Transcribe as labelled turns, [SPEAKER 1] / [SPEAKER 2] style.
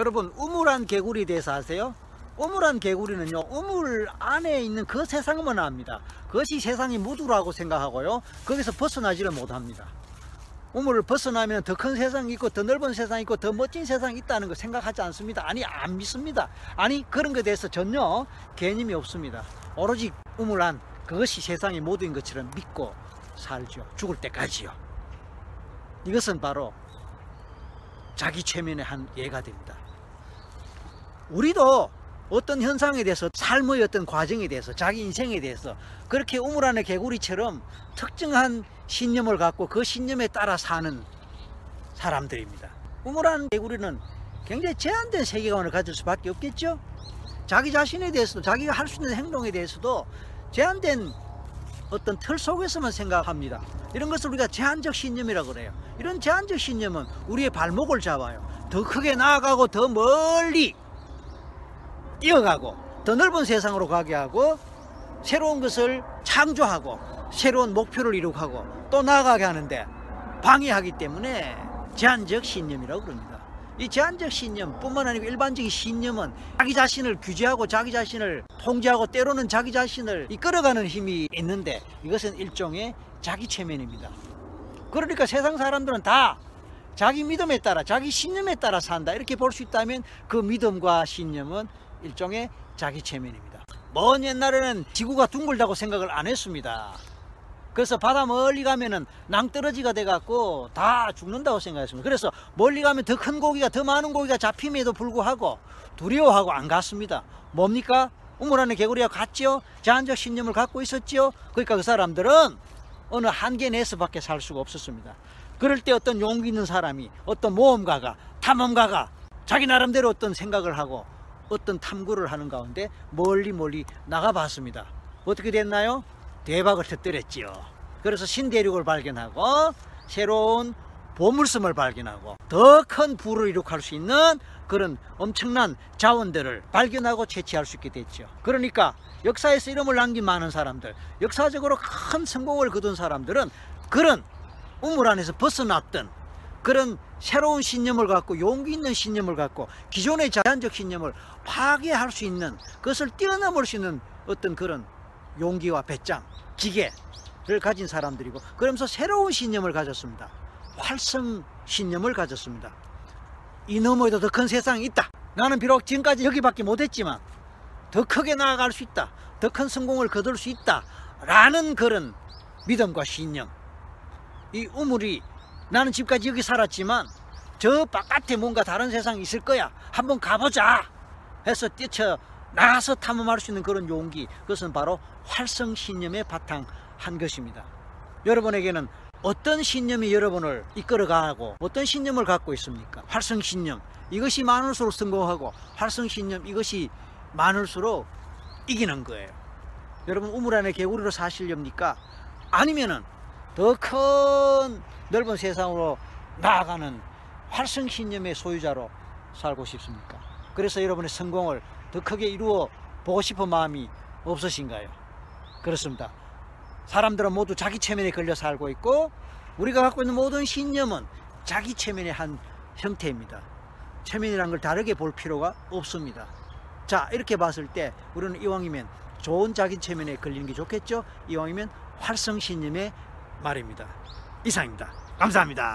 [SPEAKER 1] 여러분 우물안 개구리에 대해서 아세요? 우물안 개구리는요 우물 안에 있는 그 세상만 압니다. 그것이 세상이 무두라고 생각하고요 거기서 벗어나지를 못합니다. 우물을 벗어나면 더 큰 세상이 있고 더 넓은 세상이 있고 더 멋진 세상이 있다는 거 생각하지 않습니다. 아니 안 믿습니다. 아니 그런 것에 대해서 전혀 개념이 없습니다. 오로지 우물 안 그것이 세상의 모두인 것처럼 믿고 살죠. 죽을 때까지요. 이것은 바로 자기 최면의 한 예가 됩니다. 우리도 어떤 현상에 대해서 삶의 어떤 과정에 대해서 자기 인생에 대해서 그렇게 우물 안의 개구리처럼 특정한 신념을 갖고 그 신념에 따라 사는 사람들입니다. 우물 안 개구리는 굉장히 제한된 세계관을 가질 수밖에 없겠죠. 자기 자신에 대해서도 자기가 할 수 있는 행동에 대해서도 제한된 어떤 틀 속에서만 생각합니다. 이런 것을 우리가 제한적 신념이라고 그래요. 이런 제한적 신념은 우리의 발목을 잡아요. 더 크게 나아가고 더 멀리 뛰어가고 더 넓은 세상으로 가게 하고 새로운 것을 창조하고 새로운 목표를 이룩하고 또 나아가게 하는데 방해하기 때문에 제한적 신념이라고 그럽니다. 이 제한적 신념뿐만 아니고 일반적인 신념은 자기 자신을 규제하고 자기 자신을 통제하고 때로는 자기 자신을 이끌어가는 힘이 있는데 이것은 일종의 자기 체면입니다. 그러니까 세상 사람들은 다 자기 믿음에 따라 자기 신념에 따라 산다 이렇게 볼 수 있다면 그 믿음과 신념은 일종의 자기 체면입니다. 먼 옛날에는 지구가 둥글다고 생각을 안 했습니다. 그래서 바다 멀리 가면은 낭떠러지가 돼갖고 다 죽는다고 생각했습니다. 그래서 멀리 가면 더 큰 고기가 더 많은 고기가 잡힘에도 불구하고 두려워하고 안 갔습니다. 뭡니까? 우물 안에 개구리가 갔지요? 제한적 신념을 갖고 있었지요? 그러니까 그 사람들은 어느 한계 내에서밖에 살 수가 없었습니다. 그럴 때 어떤 용기 있는 사람이 어떤 모험가가 탐험가가 자기 나름대로 어떤 생각을 하고 어떤 탐구를 하는 가운데 멀리 멀리 나가봤습니다. 어떻게 됐나요? 대박을 터뜨렸지요. 그래서 신대륙을 발견하고 새로운 보물섬을 발견하고 더 큰 부를 이룩할 수 있는 그런 엄청난 자원들을 발견하고 채취할 수 있게 됐죠. 그러니까 역사에서 이름을 남긴 많은 사람들, 역사적으로 큰 성공을 거둔 사람들은 그런 우물 안에서 벗어났던 그런 새로운 신념을 갖고 용기 있는 신념을 갖고 기존의 자연적 신념을 파괴할 수 있는 그것을 뛰어넘을 수 있는 어떤 그런 용기와 배짱, 기계를 가진 사람들이고 그러면서 새로운 신념을 가졌습니다. 활성 신념을 가졌습니다. 이 너머에도 더 큰 세상이 있다. 나는 비록 지금까지 여기밖에 못했지만 더 크게 나아갈 수 있다. 더 큰 성공을 거둘 수 있다. 라는 그런 믿음과 신념. 이 우물이 나는 지금까지 여기 살았지만 저 바깥에 뭔가 다른 세상이 있을 거야. 한번 가보자. 해서 뛰쳐 나가서 탐험할 수 있는 그런 용기. 그것은 바로 활성 신념에 바탕한 것입니다. 여러분에게는 어떤 신념이 여러분을 이끌어가고 어떤 신념을 갖고 있습니까? 활성 신념. 이것이 많을수록 성공하고 활성 신념 이것이 많을수록 이기는 거예요. 여러분 우물 안에 개구리로 사시렵니까? 아니면은 더 큰 넓은 세상으로 나아가는 활성 신념의 소유자로 살고 싶습니까? 그래서 여러분의 성공을 더 크게 이루어 보고 싶은 마음이 없으신가요? 그렇습니다. 사람들은 모두 자기 체면에 걸려 살고 있고 우리가 갖고 있는 모든 신념은 자기 체면의 한 형태입니다. 체면이란 걸 다르게 볼 필요가 없습니다. 자 이렇게 봤을 때 우리는 이왕이면 좋은 자기 체면에 걸리는 게 좋겠죠? 이왕이면 활성신념의 말입니다. 이상입니다. 감사합니다.